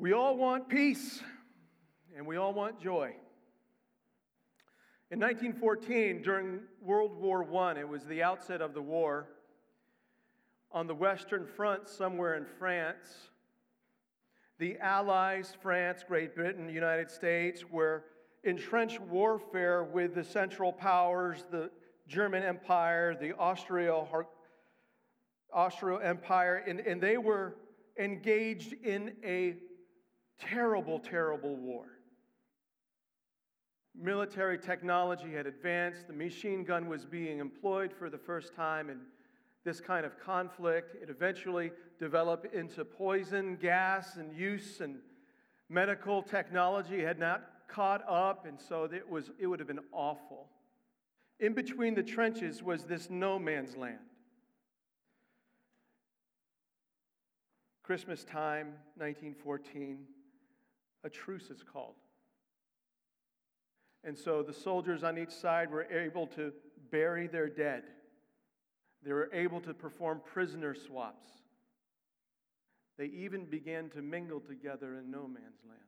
We all want peace and we all want joy. In 1914, during World War I, it was the outset of the war, on the Western Front, somewhere in France, the Allies, France, Great Britain, United States, were in trench warfare with the Central Powers, the German Empire, the Austro Empire, and, and they were engaged in a terrible, terrible war. Military technology had advanced, the machine gun was being employed for the first time in this kind of conflict. It eventually developed into poison gas and use, and medical technology had not caught up, and so it, was, it would have been awful. In between the trenches was this no man's land. Christmas time, 1914, a truce is called. And so the soldiers on each side were able to bury their dead. They were able to perform prisoner swaps. They even began to mingle together in no man's land,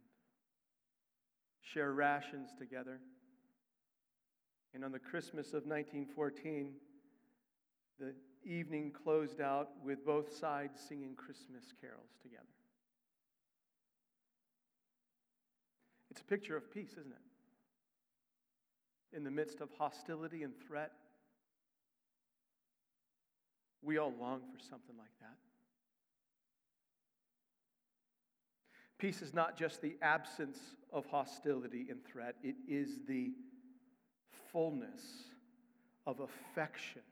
share rations together. And on the Christmas of 1914, the evening closed out with both sides singing Christmas carols together. It's a picture of peace, isn't it? in the midst of hostility and threat. We all long for something like that. Peace is not just the absence of hostility and threat, it is the fullness of affection,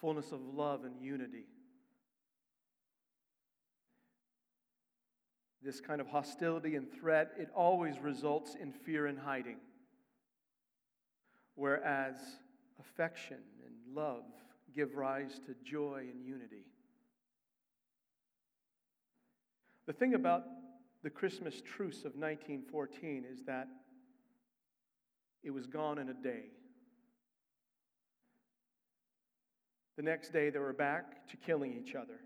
fullness of love and unity. This kind of hostility and threat, it always results in fear and hiding whereas affection and love give rise to joy and unity. The thing about the Christmas truce of 1914 is that it was gone in a day. The next day, they were back to killing each other.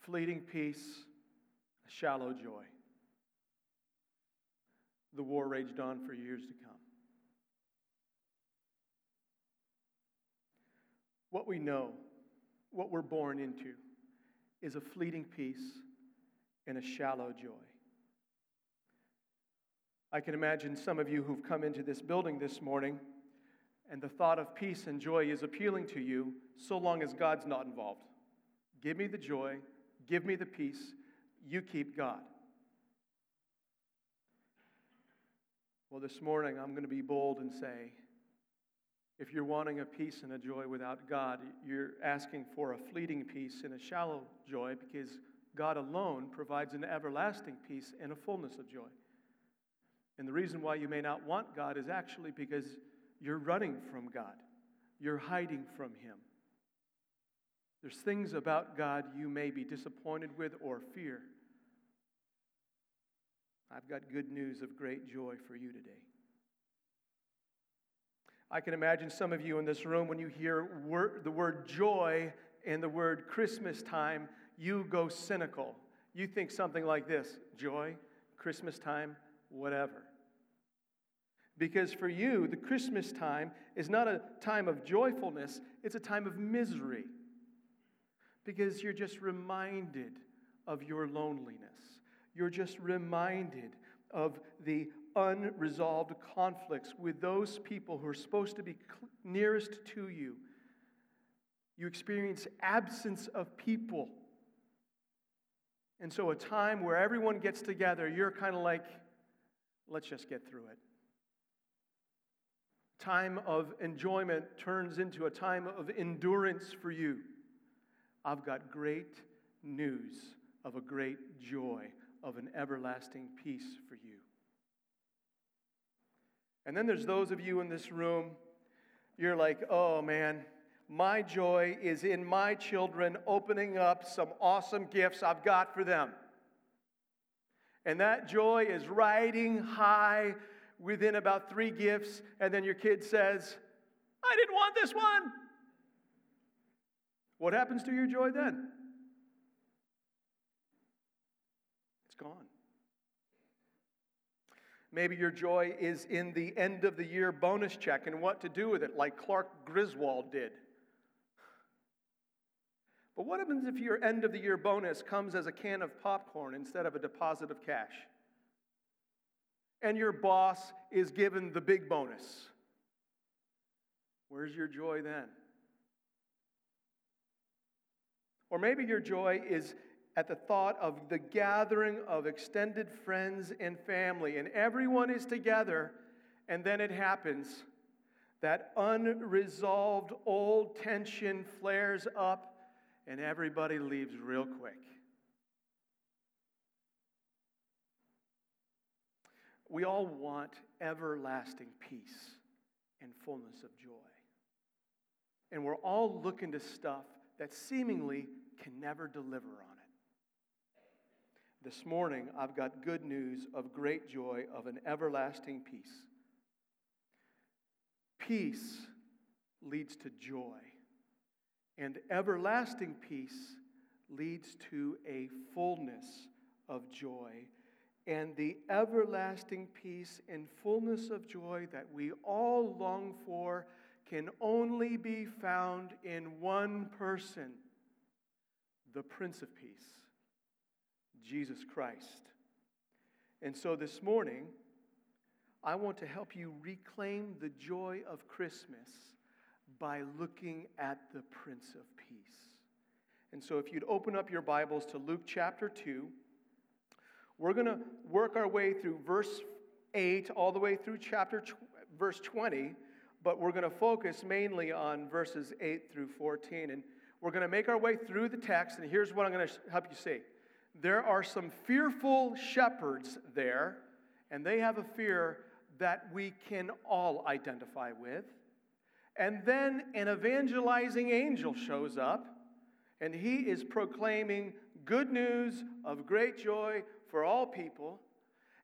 Fleeting peace, a shallow joy. The war raged on for years to come. What we know, what we're born into, is a fleeting peace and a shallow joy. I can imagine some of you who've come into this building this morning, and the thought of peace and joy is appealing to you so long as God's not involved. Give me the joy, give me the peace, you keep God. Well, this morning I'm going to be bold and say, if you're wanting a peace and a joy without God, you're asking for a fleeting peace and a shallow joy because God alone provides an everlasting peace and a fullness of joy. And the reason why you may not want God is actually because you're running from God, you're hiding from Him. There's things about God you may be disappointed with or fear. I've got good news of great joy for you today. I can imagine some of you in this room, when you hear the word joy and the word Christmas time, you go cynical. You think something like this joy, Christmas time, whatever. Because for you, the Christmas time is not a time of joyfulness, it's a time of misery. Because you're just reminded of your loneliness. You're just reminded of the unresolved conflicts with those people who are supposed to be nearest to you. You experience absence of people. And so, a time where everyone gets together, you're kind of like, let's just get through it. Time of enjoyment turns into a time of endurance for you. I've got great news of a great joy, of an everlasting peace for you. And then there's those of you in this room, you're like, oh man, my joy is in my children opening up some awesome gifts I've got for them. And that joy is riding high within about three gifts, and then your kid says, I didn't want this one. What happens to your joy then? It's gone. Maybe your joy is in the end of the year bonus check and what to do with it, like Clark Griswold did. But what happens if your end of the year bonus comes as a can of popcorn instead of a deposit of cash? And your boss is given the big bonus. Where's your joy then? Or maybe your joy is at the thought of the gathering of extended friends and family, and everyone is together, and then it happens. That unresolved old tension flares up, and everybody leaves real quick. We all want everlasting peace and fullness of joy. And we're all looking to stuff that seemingly can never deliver on. This morning, I've got good news of great joy, of an everlasting peace. Peace leads to joy, and everlasting peace leads to a fullness of joy. And the everlasting peace and fullness of joy that we all long for can only be found in one person, the Prince of Peace. Jesus Christ. And so this morning, I want to help you reclaim the joy of Christmas by looking at the Prince of Peace. And so if you'd open up your Bibles to Luke chapter 2, we're going to work our way through verse 8 all the way through chapter tw- verse 20, but we're going to focus mainly on verses 8 through 14 and we're going to make our way through the text and here's what I'm going to help you see there are some fearful shepherds there, and they have a fear that we can all identify with. And then an evangelizing angel shows up, and he is proclaiming good news of great joy for all people.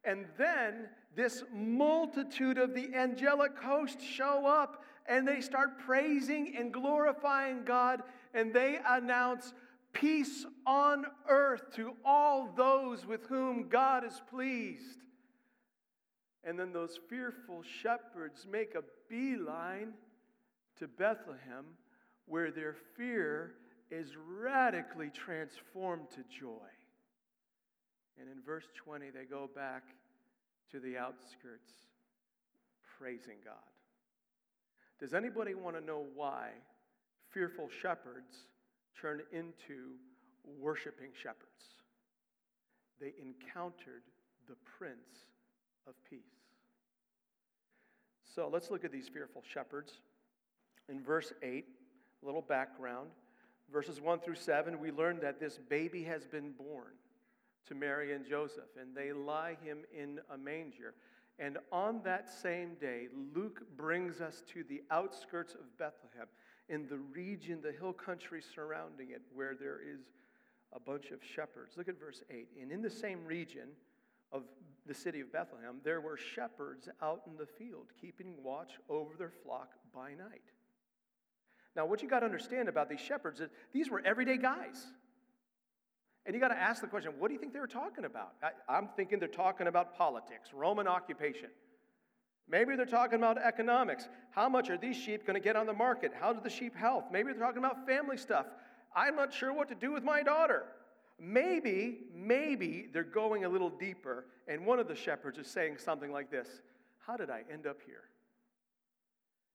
And then this multitude of the angelic host show up and they start praising and glorifying God and they announce peace on earth to all those with whom God is pleased. And then those fearful shepherds make a beeline to Bethlehem, where their fear is radically transformed to joy. And in verse 20, they go back to the outskirts, praising God. Does anybody want to know why fearful shepherds turn into worshiping shepherds. They encountered the Prince of Peace. So let's look at these fearful shepherds. In verse 8, a little background. Verses 1 through 7, we learn that this baby has been born to Mary and Joseph, and they lie him in a manger. And on that same day, Luke brings us to the outskirts of Bethlehem in the region, the hill country surrounding it, where there is a bunch of shepherds. Look at verse 8. And in the same region of the city of Bethlehem, there were shepherds out in the field, keeping watch over their flock by night. Now, what you got to understand about these shepherds is these were everyday guys. And you got to ask the question what do you think they were talking about? I, am thinking they're talking about politics, Roman occupation. Maybe they're talking about economics. How much are these sheep going to get on the market? How How's the sheep health? Maybe they're talking about family stuff. I'm not sure what to do with my daughter. Maybe, maybe they're going a little deeper, and one of the shepherds is saying something like this How did I end up here?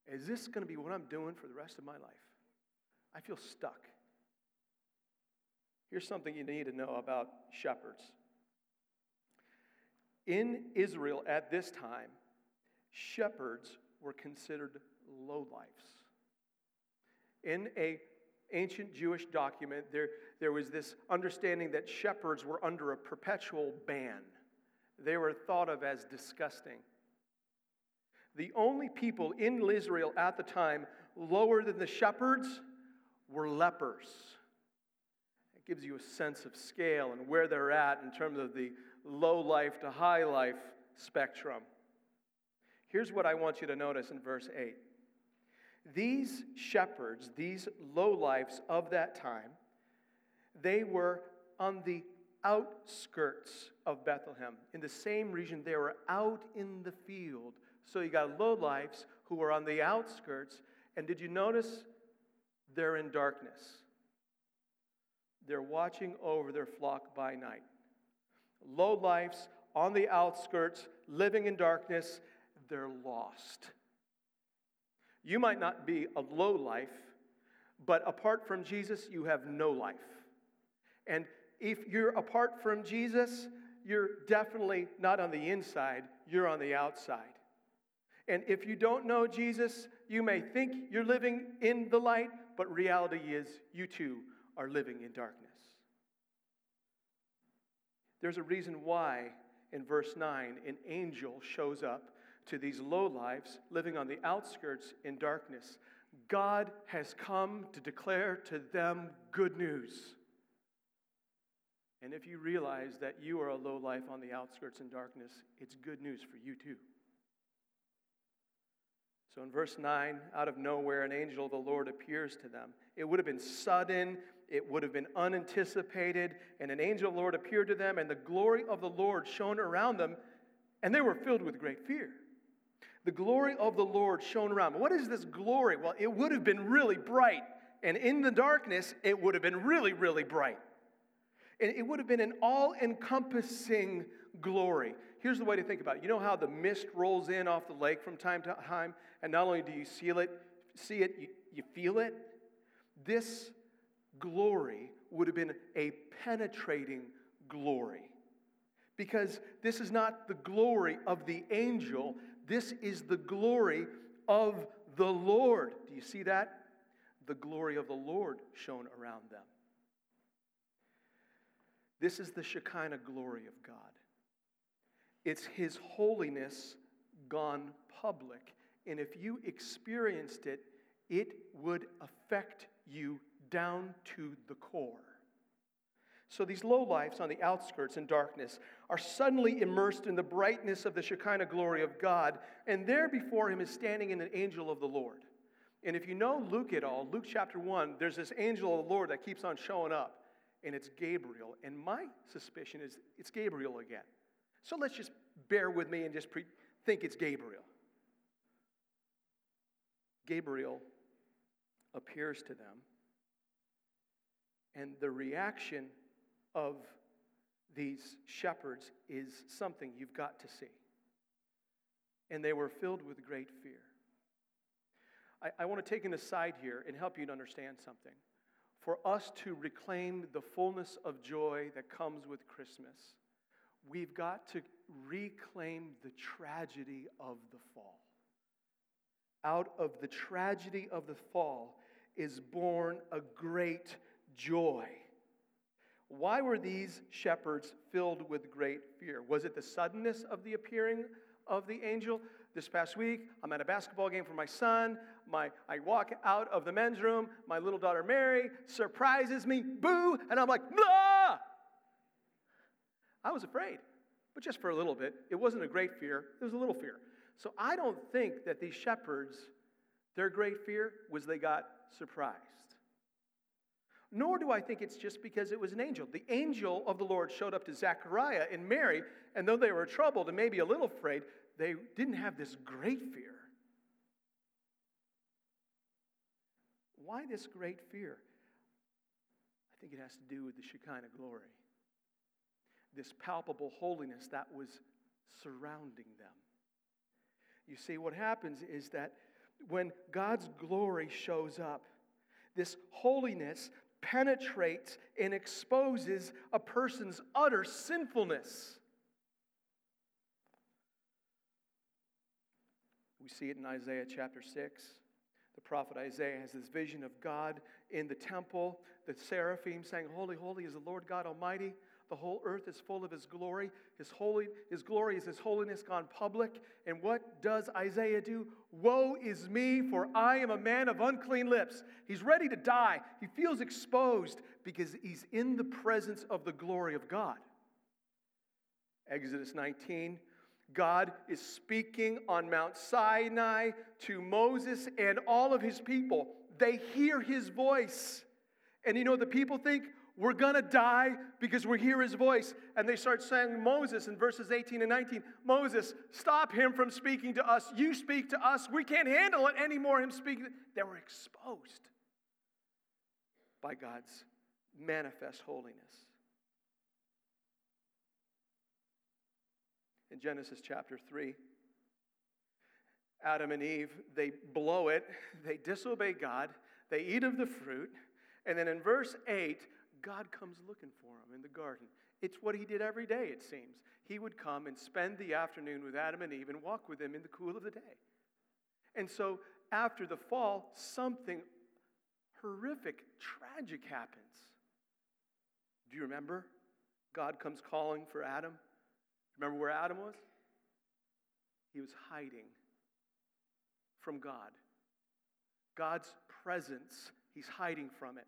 Is this going to be what I'm doing for the rest of my life? I feel stuck. Here's something you need to know about shepherds. In Israel at this time, shepherds were considered lowlifes. In a ancient Jewish document, there, there was this understanding that shepherds were under a perpetual ban. They were thought of as disgusting. The only people in Israel at the time lower than the shepherds were lepers. It gives you a sense of scale and where they're at in terms of the low life to high life spectrum. Here's what I want you to notice in verse 8. These shepherds, these low lowlifes of that time, they were on the outskirts of Bethlehem. In the same region, they were out in the field. So you got low lowlifes who were on the outskirts. And did you notice they're in darkness? They're watching over their flock by night. Low Lowlifes on the outskirts, living in darkness, they're lost. You might not be a low life, but apart from Jesus, you have no life. And if you're apart from Jesus, you're definitely not on the inside, you're on the outside. And if you don't know Jesus, you may think you're living in the light, but reality is you too are living in darkness. There's a reason why in verse 9 an angel shows up to these low lives living on the outskirts in darkness. God has come to declare to them good news. And if you realize that you are a low life on the outskirts in darkness, it's good news for you too. So in verse 9, out of nowhere, an angel of the Lord appears to them. It would have been sudden, it would have been unanticipated, and an angel of the Lord appeared to them, and the glory of the Lord shone around them, and they were filled with great fear. The glory of the Lord shone around. What is this glory? Well, it would have been really bright, and in the darkness, it would have been really, really bright. And it would have been an all encompassing glory. Here's the way to think about it. You know how the mist rolls in off the lake from time to time, and not only do you see it, see it, you, you feel it? This glory would have been a penetrating glory. Because this is not the glory of the angel, this is the glory of the Lord. Do you see that? The glory of the Lord shone around them. This is the Shekinah glory of God. It's His holiness gone public. And if you experienced it, it would affect you down to the core. So these lowlifes on the outskirts in darkness are suddenly immersed in the brightness of the Shekinah glory of God, and there before him is standing an angel of the Lord. And if you know Luke at all, Luke chapter 1, there's this angel of the Lord that keeps on showing up and it's Gabriel. And my suspicion is it's Gabriel again. So let's just bear with me and just pre- think it's Gabriel. Gabriel appears to them, and the reaction of these shepherds is something you've got to see. And they were filled with great fear. I, I want to take an aside here and help you to understand something for us to reclaim the fullness of joy that comes with Christmas, we've got to reclaim the tragedy of the fall. Out of the tragedy of the fall is born a great joy. Why were these shepherds filled with great fear? Was it the suddenness of the appearing of the angel? This past week, I'm at a basketball game for my son. My, I walk out of the men's room. My little daughter Mary surprises me, boo, and I'm like, blah! I was afraid, but just for a little bit. It wasn't a great fear, it was a little fear. So I don't think that these shepherds, their great fear was they got surprised. Nor do I think it's just because it was an angel. The angel of the Lord showed up to Zechariah and Mary, and though they were troubled and maybe a little afraid, they didn't have this great fear. Why this great fear? I think it has to do with the Shekinah glory, this palpable holiness that was surrounding them. You see, what happens is that when God's glory shows up, this holiness penetrates and exposes a person's utter sinfulness. We see it in Isaiah chapter 6. The prophet Isaiah has this vision of God in the temple, the seraphim saying, Holy, holy is the Lord God Almighty. The whole earth is full of his glory. His, holy, his glory is his holiness gone public. And what does Isaiah do? Woe is me, for I am a man of unclean lips. He's ready to die. He feels exposed because he's in the presence of the glory of God. Exodus 19 God is speaking on Mount Sinai to Moses and all of his people. They hear his voice. And you know, the people think, We're to die because we hear his voice. And they start saying, Moses in verses 18 and 19, Moses, stop him from speaking to us. You speak to us. We can't handle it anymore, him speaking. They were exposed by God's manifest holiness. In Genesis chapter 3, Adam and Eve, they blow it, they disobey God, they eat of the fruit, and then in verse 8, God comes looking for him in the garden. It's what he did every day, it seems. He would come and spend the afternoon with Adam and Eve and walk with them in the cool of the day. And so, after the fall, something horrific, tragic happens. Do you remember? God comes calling for Adam. Remember where Adam was? He was hiding from God. God's presence, he's hiding from it.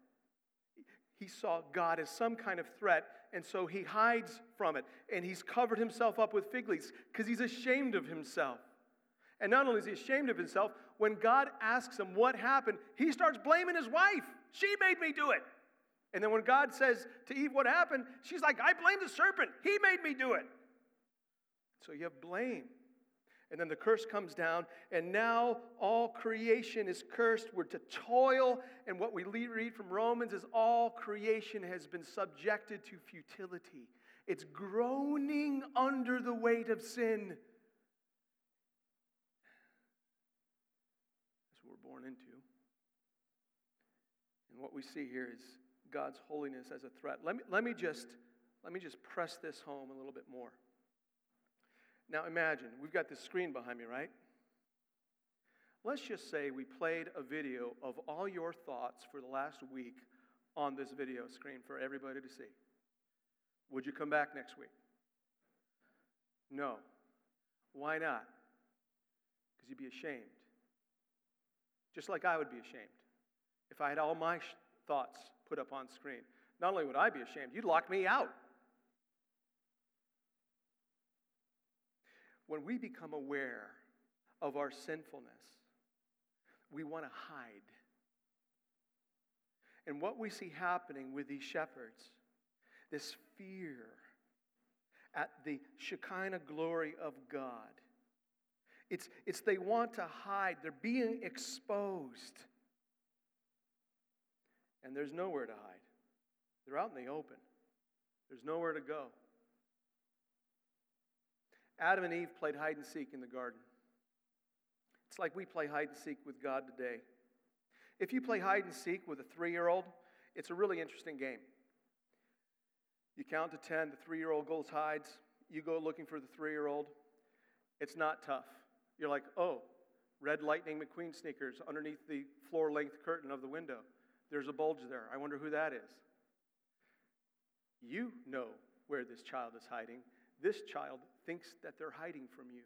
He saw God as some kind of threat, and so he hides from it. And he's covered himself up with fig leaves because he's ashamed of himself. And not only is he ashamed of himself, when God asks him what happened, he starts blaming his wife. She made me do it. And then when God says to Eve what happened, she's like, I blame the serpent. He made me do it. So you have blame. And then the curse comes down, and now all creation is cursed. We're to toil. And what we read from Romans is all creation has been subjected to futility. It's groaning under the weight of sin. That's what we're born into. And what we see here is God's holiness as a threat. Let me, let me, just, let me just press this home a little bit more. Now imagine, we've got this screen behind me, right? Let's just say we played a video of all your thoughts for the last week on this video screen for everybody to see. Would you come back next week? No. Why not? Because you'd be ashamed. Just like I would be ashamed if I had all my sh- thoughts put up on screen. Not only would I be ashamed, you'd lock me out. When we become aware of our sinfulness, we want to hide. And what we see happening with these shepherds, this fear at the Shekinah glory of God, it's, it's they want to hide. They're being exposed. And there's nowhere to hide. They're out in the open, there's nowhere to go. Adam and Eve played hide and seek in the garden. It's like we play hide and seek with God today. If you play hide and seek with a three year old, it's a really interesting game. You count to 10, the three year old goes hides, you go looking for the three year old. It's not tough. You're like, oh, red lightning McQueen sneakers underneath the floor length curtain of the window. There's a bulge there. I wonder who that is. You know where this child is hiding. This child thinks that they're hiding from you.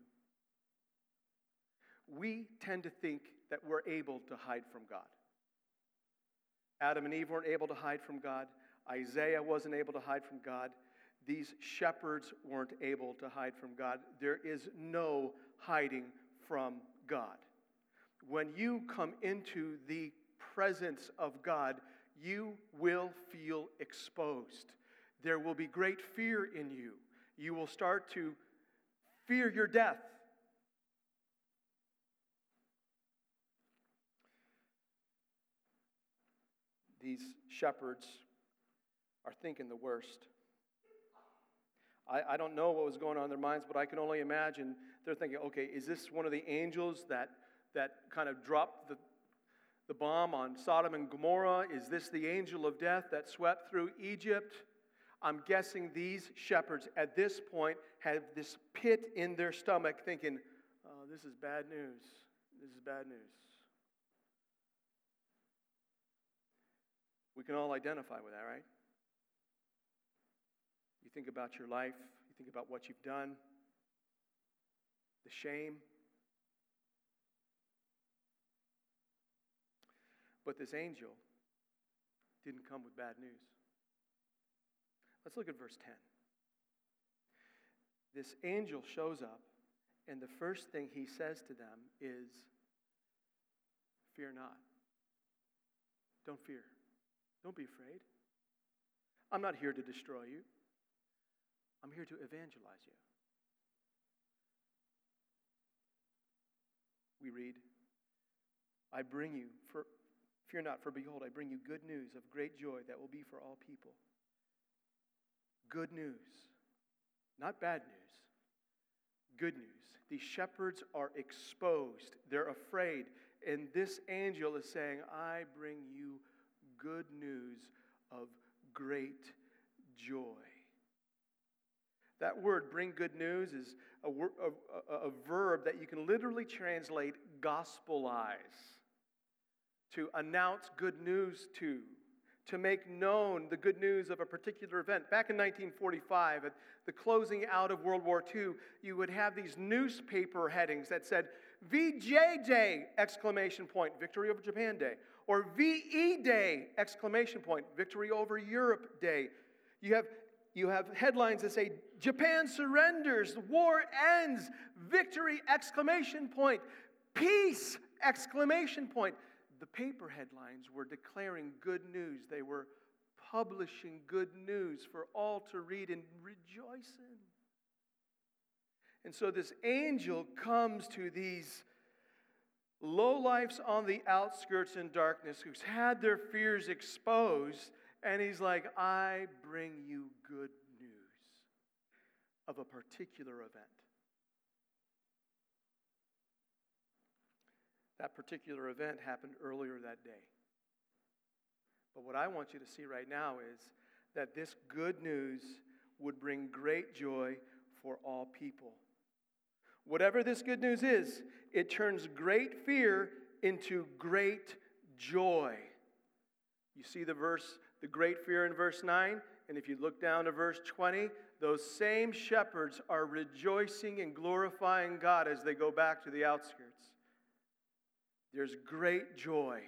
We tend to think that we're able to hide from God. Adam and Eve weren't able to hide from God. Isaiah wasn't able to hide from God. These shepherds weren't able to hide from God. There is no hiding from God. When you come into the presence of God, you will feel exposed. There will be great fear in you. You will start to fear your death. These shepherds are thinking the worst. I, I don't know what was going on in their minds, but I can only imagine they're thinking, okay, is this one of the angels that, that kind of dropped the, the bomb on Sodom and Gomorrah? Is this the angel of death that swept through Egypt? I'm guessing these shepherds at this point have this pit in their stomach thinking, oh, this is bad news. This is bad news. We can all identify with that, right? You think about your life, you think about what you've done, the shame. But this angel didn't come with bad news. Let's look at verse 10. This angel shows up, and the first thing he says to them is, Fear not. Don't fear. Don't be afraid. I'm not here to destroy you, I'm here to evangelize you. We read, I bring you, for, fear not, for behold, I bring you good news of great joy that will be for all people. Good news, not bad news. Good news. These shepherds are exposed, they're afraid. And this angel is saying, I bring you good news of great joy. That word, bring good news, is a, a, a, verb that you can literally translate gospelize, to announce good news to, to make known the good news of a particular event. Back in 1945, at the closing out of World War II, you would have these newspaper headings that said, VJ Day! Exclamation point, victory over Japan Day. Or VE Day! Exclamation point, victory over Europe Day. You have, you have headlines that say, Japan surrenders, war ends, victory! Exclamation point, peace! Exclamation point. The paper headlines were declaring good news. They were publishing good news for all to read and rejoice in. And so this angel comes to these low lowlifes on the outskirts in darkness who's had their fears exposed, and he's like, I bring you good news of a particular event. That particular event happened earlier that day. But what I want you to see right now is that this good news would bring great joy for all people. Whatever this good news is, it turns great fear into great joy. You see the verse, the great fear in verse 9? And if you look down to verse 20, those same shepherds are rejoicing and glorifying God as they go back to the outskirts. There's great joy.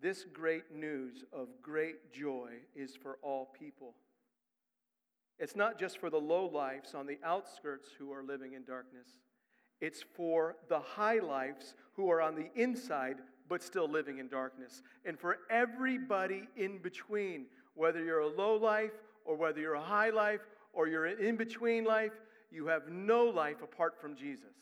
This great news of great joy is for all people. It's not just for the low lives on the outskirts who are living in darkness. It's for the high lives who are on the inside but still living in darkness. And for everybody in between, whether you're a low life or whether you're a high life or you're an in between life, you have no life apart from Jesus.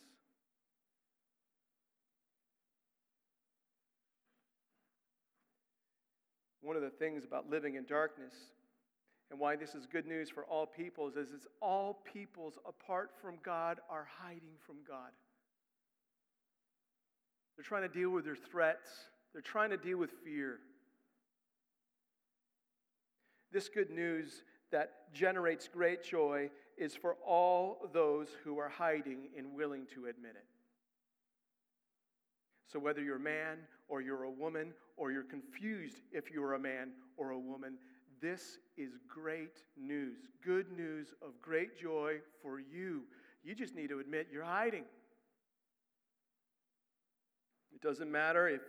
One of the things about living in darkness and why this is good news for all peoples is it's all peoples apart from God are hiding from God. They're trying to deal with their threats. They're trying to deal with fear. This good news that generates great joy is for all those who are hiding and willing to admit it. So, whether you're a man or you're a woman or you're confused if you're a man or a woman, this is great news. Good news of great joy for you. You just need to admit you're hiding. It doesn't matter if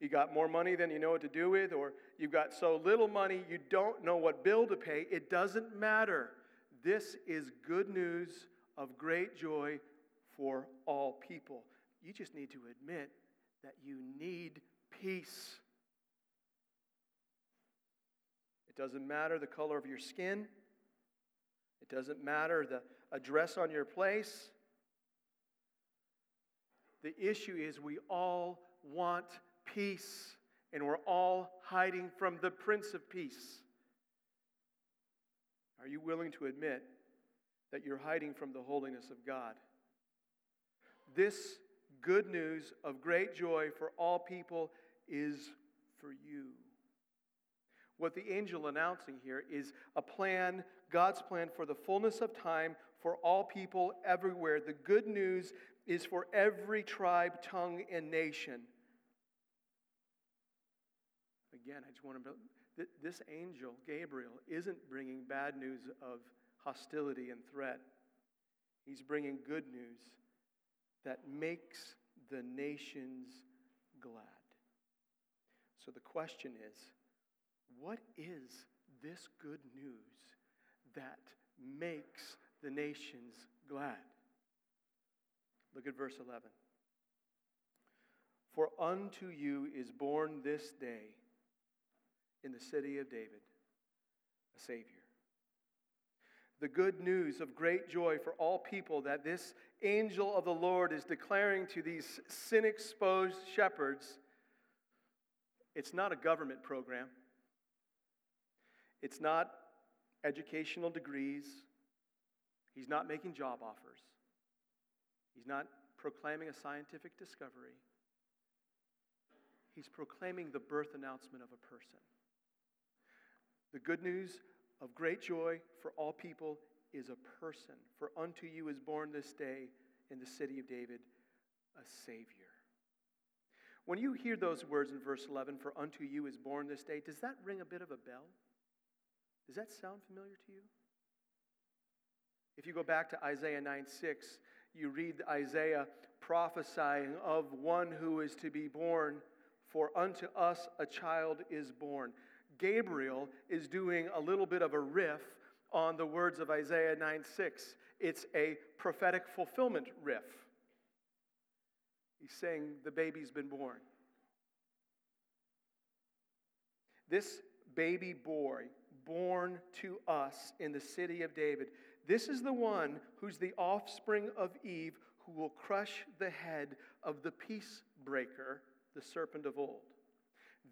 you got more money than you know what to do with, or you've got so little money you don't know what bill to pay. It doesn't matter. This is good news of great joy for all people. You just need to admit that you need peace. It doesn't matter the color of your skin. It doesn't matter the address on your place. The issue is we all want peace, and we're all hiding from the Prince of Peace. Are you willing to admit that you're hiding from the holiness of God? This good news of great joy for all people is for you. What the angel announcing here is a plan, God's plan for the fullness of time for all people everywhere. The good news is for every tribe, tongue, and nation. Again, I just want to. This angel, Gabriel, isn't bringing bad news of hostility and threat. He's bringing good news that makes the nations glad. So the question is what is this good news that makes the nations glad? Look at verse 11. For unto you is born this day in the city of David a Savior. The good news of great joy for all people that this angel of the Lord is declaring to these sin exposed shepherds it's not a government program, it's not educational degrees, he's not making job offers, he's not proclaiming a scientific discovery. He's proclaiming the birth announcement of a person. The good news of great joy for all people is a person. For unto you is born this day in the city of David a Savior. When you hear those words in verse 11, for unto you is born this day, does that ring a bit of a bell? Does that sound familiar to you? If you go back to Isaiah 9 6, you read Isaiah prophesying of one who is to be born, for unto us a child is born. Gabriel is doing a little bit of a riff on the words of Isaiah 9 6. It's a prophetic fulfillment riff. He's saying the baby's been born. This baby boy, born to us in the city of David, this is the one who's the offspring of Eve who will crush the head of the peace breaker, the serpent of old.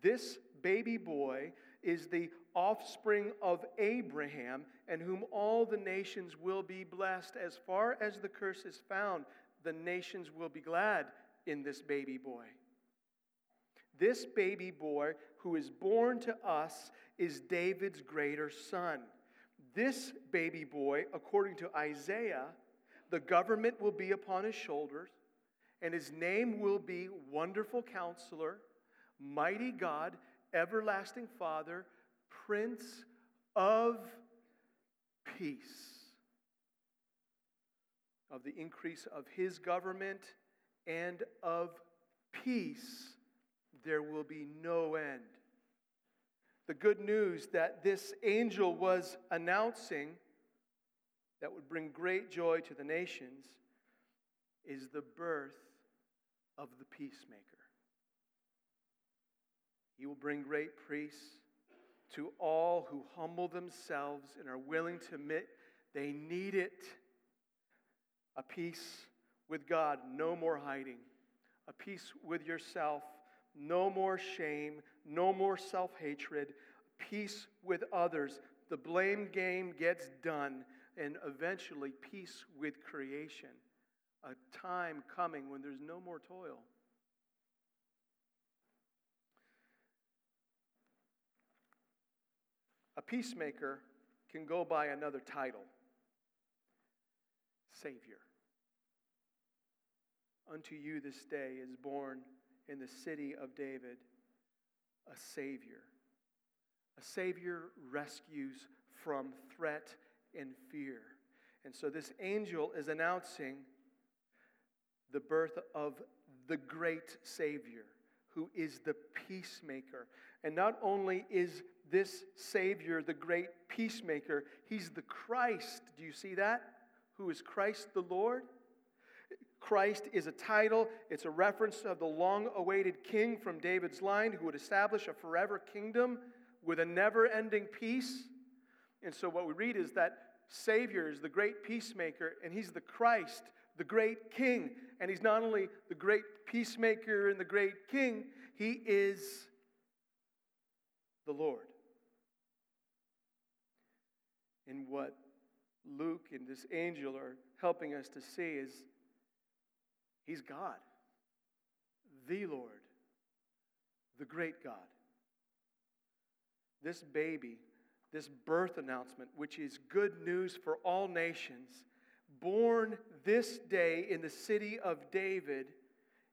This baby boy is the offspring of Abraham, and whom all the nations will be blessed. As far as the curse is found, the nations will be glad in this baby boy. This baby boy who is born to us is David's greater son. This baby boy, according to Isaiah, the government will be upon his shoulders, and his name will be Wonderful Counselor, Mighty God, everlasting Father, Prince of Peace. Of the increase of his government and of peace, there will be no end. The good news that this angel was announcing that would bring great joy to the nations is the birth of the peacemaker. He will bring great peace to all who humble themselves and are willing to admit they need it. A peace with God, no more hiding. A peace with yourself, no more shame, no more self hatred. Peace with others. The blame game gets done, and eventually peace with creation. A time coming when there's no more toil. A peacemaker can go by another title Savior. Unto you this day is born in the city of David a Savior. A Savior rescues from threat and fear. And so this angel is announcing the birth of the great Savior who is the peacemaker. And not only is this Savior the great peacemaker, he's the Christ. Do you see that? Who is Christ the Lord? Christ is a title, it's a reference of the long awaited king from David's line who would establish a forever kingdom with a never ending peace. And so, what we read is that Savior is the great peacemaker, and he's the Christ, the great king. And he's not only the great peacemaker and the great king, he is the Lord. And what Luke and this angel are helping us to see is He's God, the Lord, the great God. This baby, this birth announcement, which is good news for all nations, born this day in the city of David,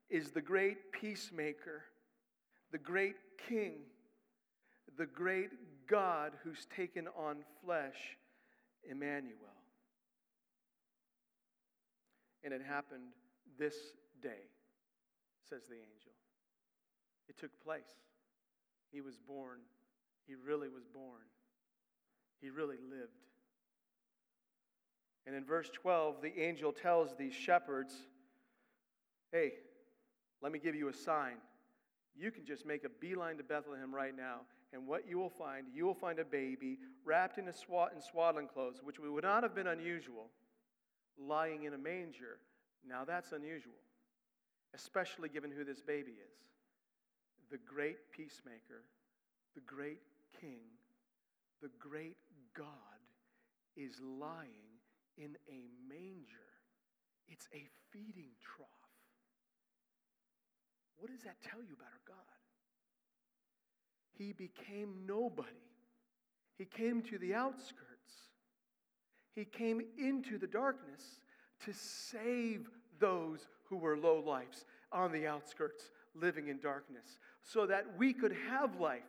is the great peacemaker, the great king, the great God who's taken on flesh, Emmanuel. And it happened this day, says the angel. It took place. He was born. He really was born. He really lived. And in verse 12, the angel tells these shepherds, Hey, let me give you a sign. You can just make a beeline to Bethlehem right now, And what you will find, you will find a baby wrapped in, a swat, in swaddling clothes, which would not have been unusual, lying in a manger. Now that's unusual, especially given who this baby is the great peacemaker, the great king, the great God is lying in a manger. It's a feeding trough. What does that tell you about our God? He became nobody. He came to the outskirts. He came into the darkness to save those who were low lives on the outskirts, living in darkness, so that we could have life,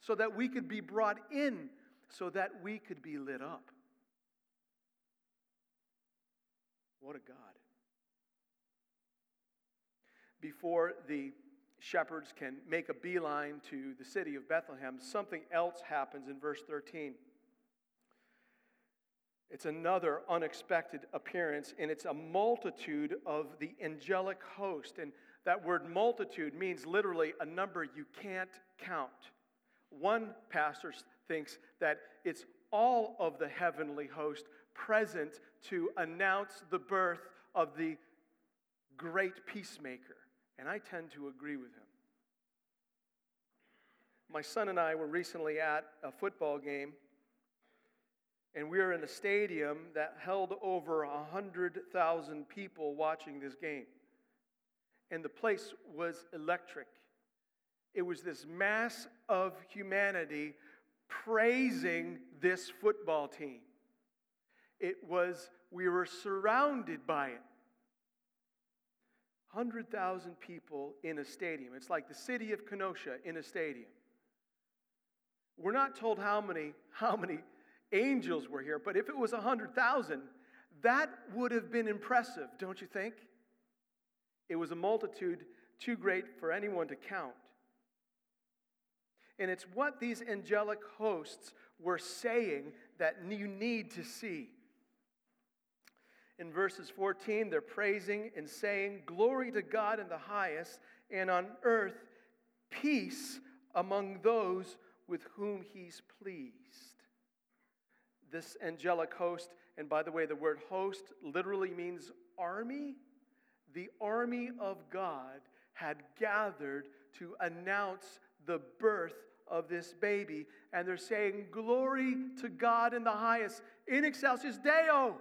so that we could be brought in, so that we could be lit up. What a God. Before the shepherds can make a beeline to the city of Bethlehem, something else happens in verse 13. It's another unexpected appearance, and it's a multitude of the angelic host. And that word multitude means literally a number you can't count. One pastor thinks that it's all of the heavenly host present to announce the birth of the great peacemaker. And I tend to agree with him. My son and I were recently at a football game, and we were in a stadium that held over 100,000 people watching this game. And the place was electric. It was this mass of humanity praising this football team. It was, we were surrounded by it. 100,000 people in a stadium. It's like the city of Kenosha in a stadium. We're not told how many, how many angels were here, but if it was 100,000, that would have been impressive, don't you think? It was a multitude too great for anyone to count. And it's what these angelic hosts were saying that you need to see. In verses 14, they're praising and saying, Glory to God in the highest, and on earth, peace among those with whom he's pleased. This angelic host, and by the way, the word host literally means army. The army of God had gathered to announce the birth of this baby, and they're saying, Glory to God in the highest, in excelsis Deo.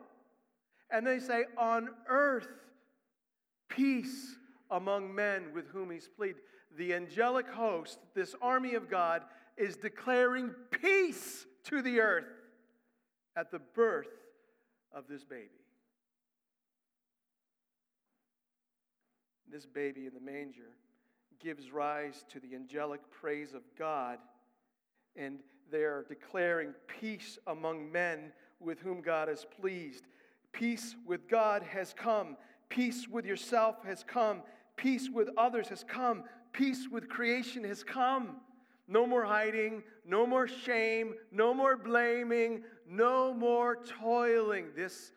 And they say, On earth, peace among men with whom he's pleased. The angelic host, this army of God, is declaring peace to the earth at the birth of this baby. This baby in the manger gives rise to the angelic praise of God, and they are declaring peace among men with whom God is pleased. Peace with God has come, peace with yourself has come, peace with others has come, peace with creation has come. No more hiding, no more shame, no more blaming, no more toiling. This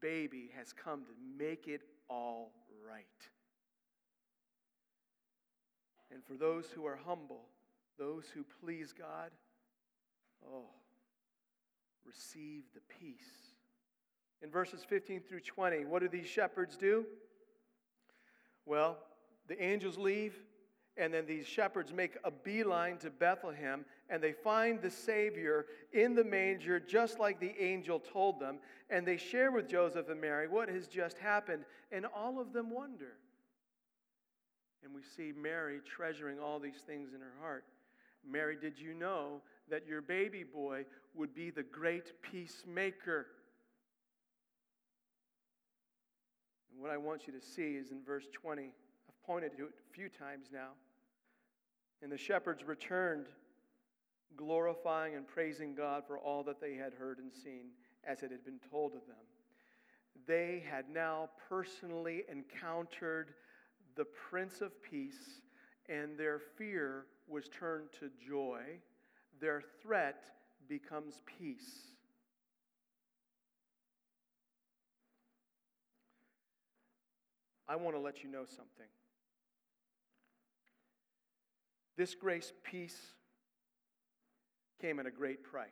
baby has come to make it all right. And for those who are humble, those who please God, oh, receive the peace. In verses 15 through 20, what do these shepherds do? Well, the angels leave, and then these shepherds make a beeline to Bethlehem, and they find the Savior in the manger, just like the angel told them. And they share with Joseph and Mary what has just happened, and all of them wonder. And we see Mary treasuring all these things in her heart. Mary, did you know that your baby boy would be the great peacemaker? And what I want you to see is in verse 20. I've pointed to it a few times now. And the shepherds returned, glorifying and praising God for all that they had heard and seen as it had been told of them. They had now personally encountered the Prince of Peace, and their fear was turned to joy. Their threat becomes peace. I want to let you know something. This grace peace came at a great price.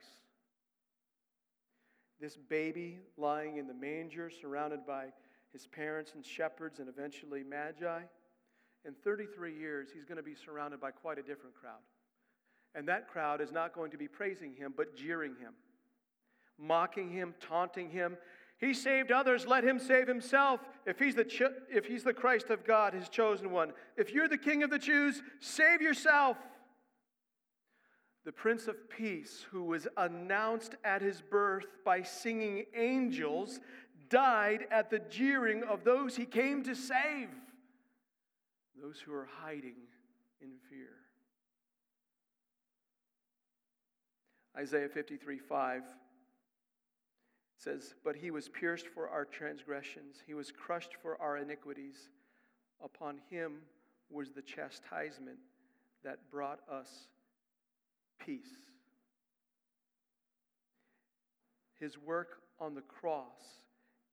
This baby lying in the manger, surrounded by his parents and shepherds and eventually magi, in 33 years, he's going to be surrounded by quite a different crowd. And that crowd is not going to be praising him, but jeering him, mocking him, taunting him. He saved others, let him save himself. If he's, the ch- if he's the Christ of God, his chosen one. If you're the king of the Jews, save yourself. The Prince of Peace, who was announced at his birth by singing angels, died at the jeering of those he came to save, those who are hiding in fear. Isaiah 53 5 says, But he was pierced for our transgressions, he was crushed for our iniquities. Upon him was the chastisement that brought us peace. His work on the cross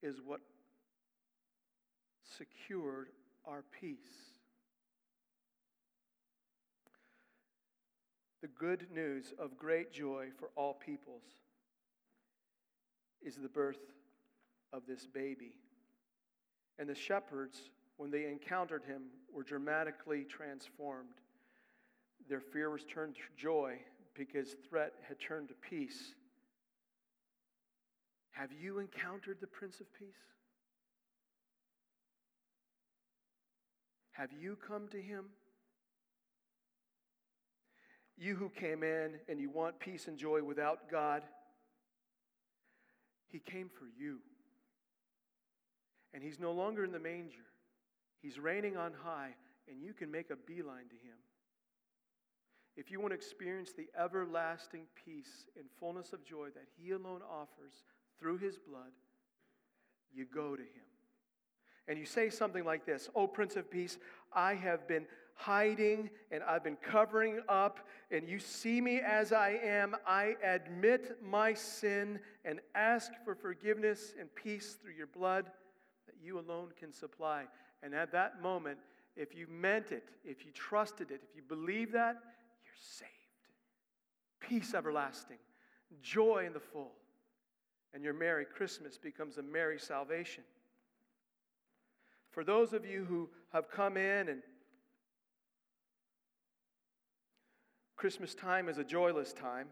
is what secured our peace. The good news of great joy for all peoples is the birth of this baby. And the shepherds, when they encountered him, were dramatically transformed. Their fear was turned to joy because threat had turned to peace. Have you encountered the Prince of Peace? Have you come to him? You who came in and you want peace and joy without God, he came for you. And he's no longer in the manger. He's reigning on high, and you can make a beeline to him. If you want to experience the everlasting peace and fullness of joy that he alone offers through his blood, you go to him. And you say something like this Oh, Prince of Peace, I have been hiding and I've been covering up, and you see me as I am. I admit my sin and ask for forgiveness and peace through your blood that you alone can supply. And at that moment, if you meant it, if you trusted it, if you believe that, you're saved. Peace everlasting, joy in the full and your Merry Christmas becomes a Merry Salvation. For those of you who have come in and Christmas time is a joyless time,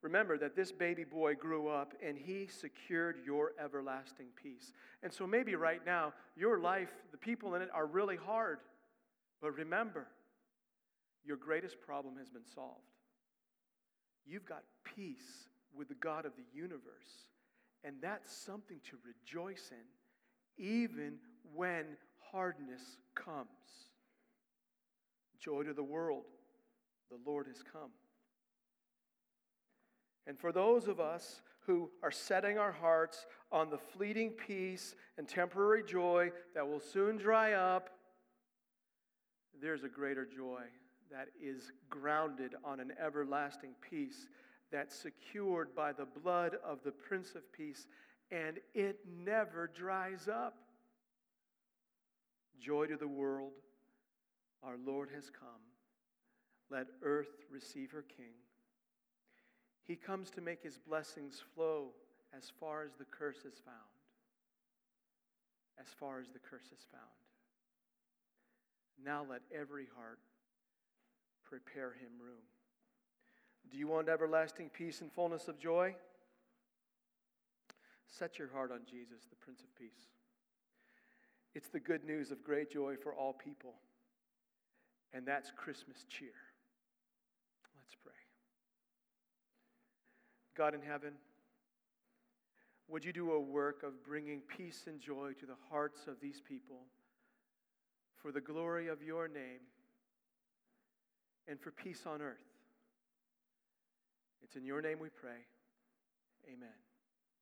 remember that this baby boy grew up and he secured your everlasting peace. And so maybe right now, your life, the people in it are really hard. But remember, your greatest problem has been solved. You've got peace with the God of the universe. And that's something to rejoice in, even when hardness comes. Joy to the world, the Lord has come. And for those of us who are setting our hearts on the fleeting peace and temporary joy that will soon dry up, there's a greater joy that is grounded on an everlasting peace that's secured by the blood of the Prince of Peace, and it never dries up. Joy to the world, our Lord has come. Let earth receive her King. He comes to make his blessings flow as far as the curse is found. As far as the curse is found. Now let every heart prepare him room. Do you want everlasting peace and fullness of joy? Set your heart on Jesus, the Prince of Peace. It's the good news of great joy for all people. And that's Christmas cheer. Let's pray. God in heaven, would you do a work of bringing peace and joy to the hearts of these people for the glory of your name and for peace on earth? It's in your name we pray. Amen.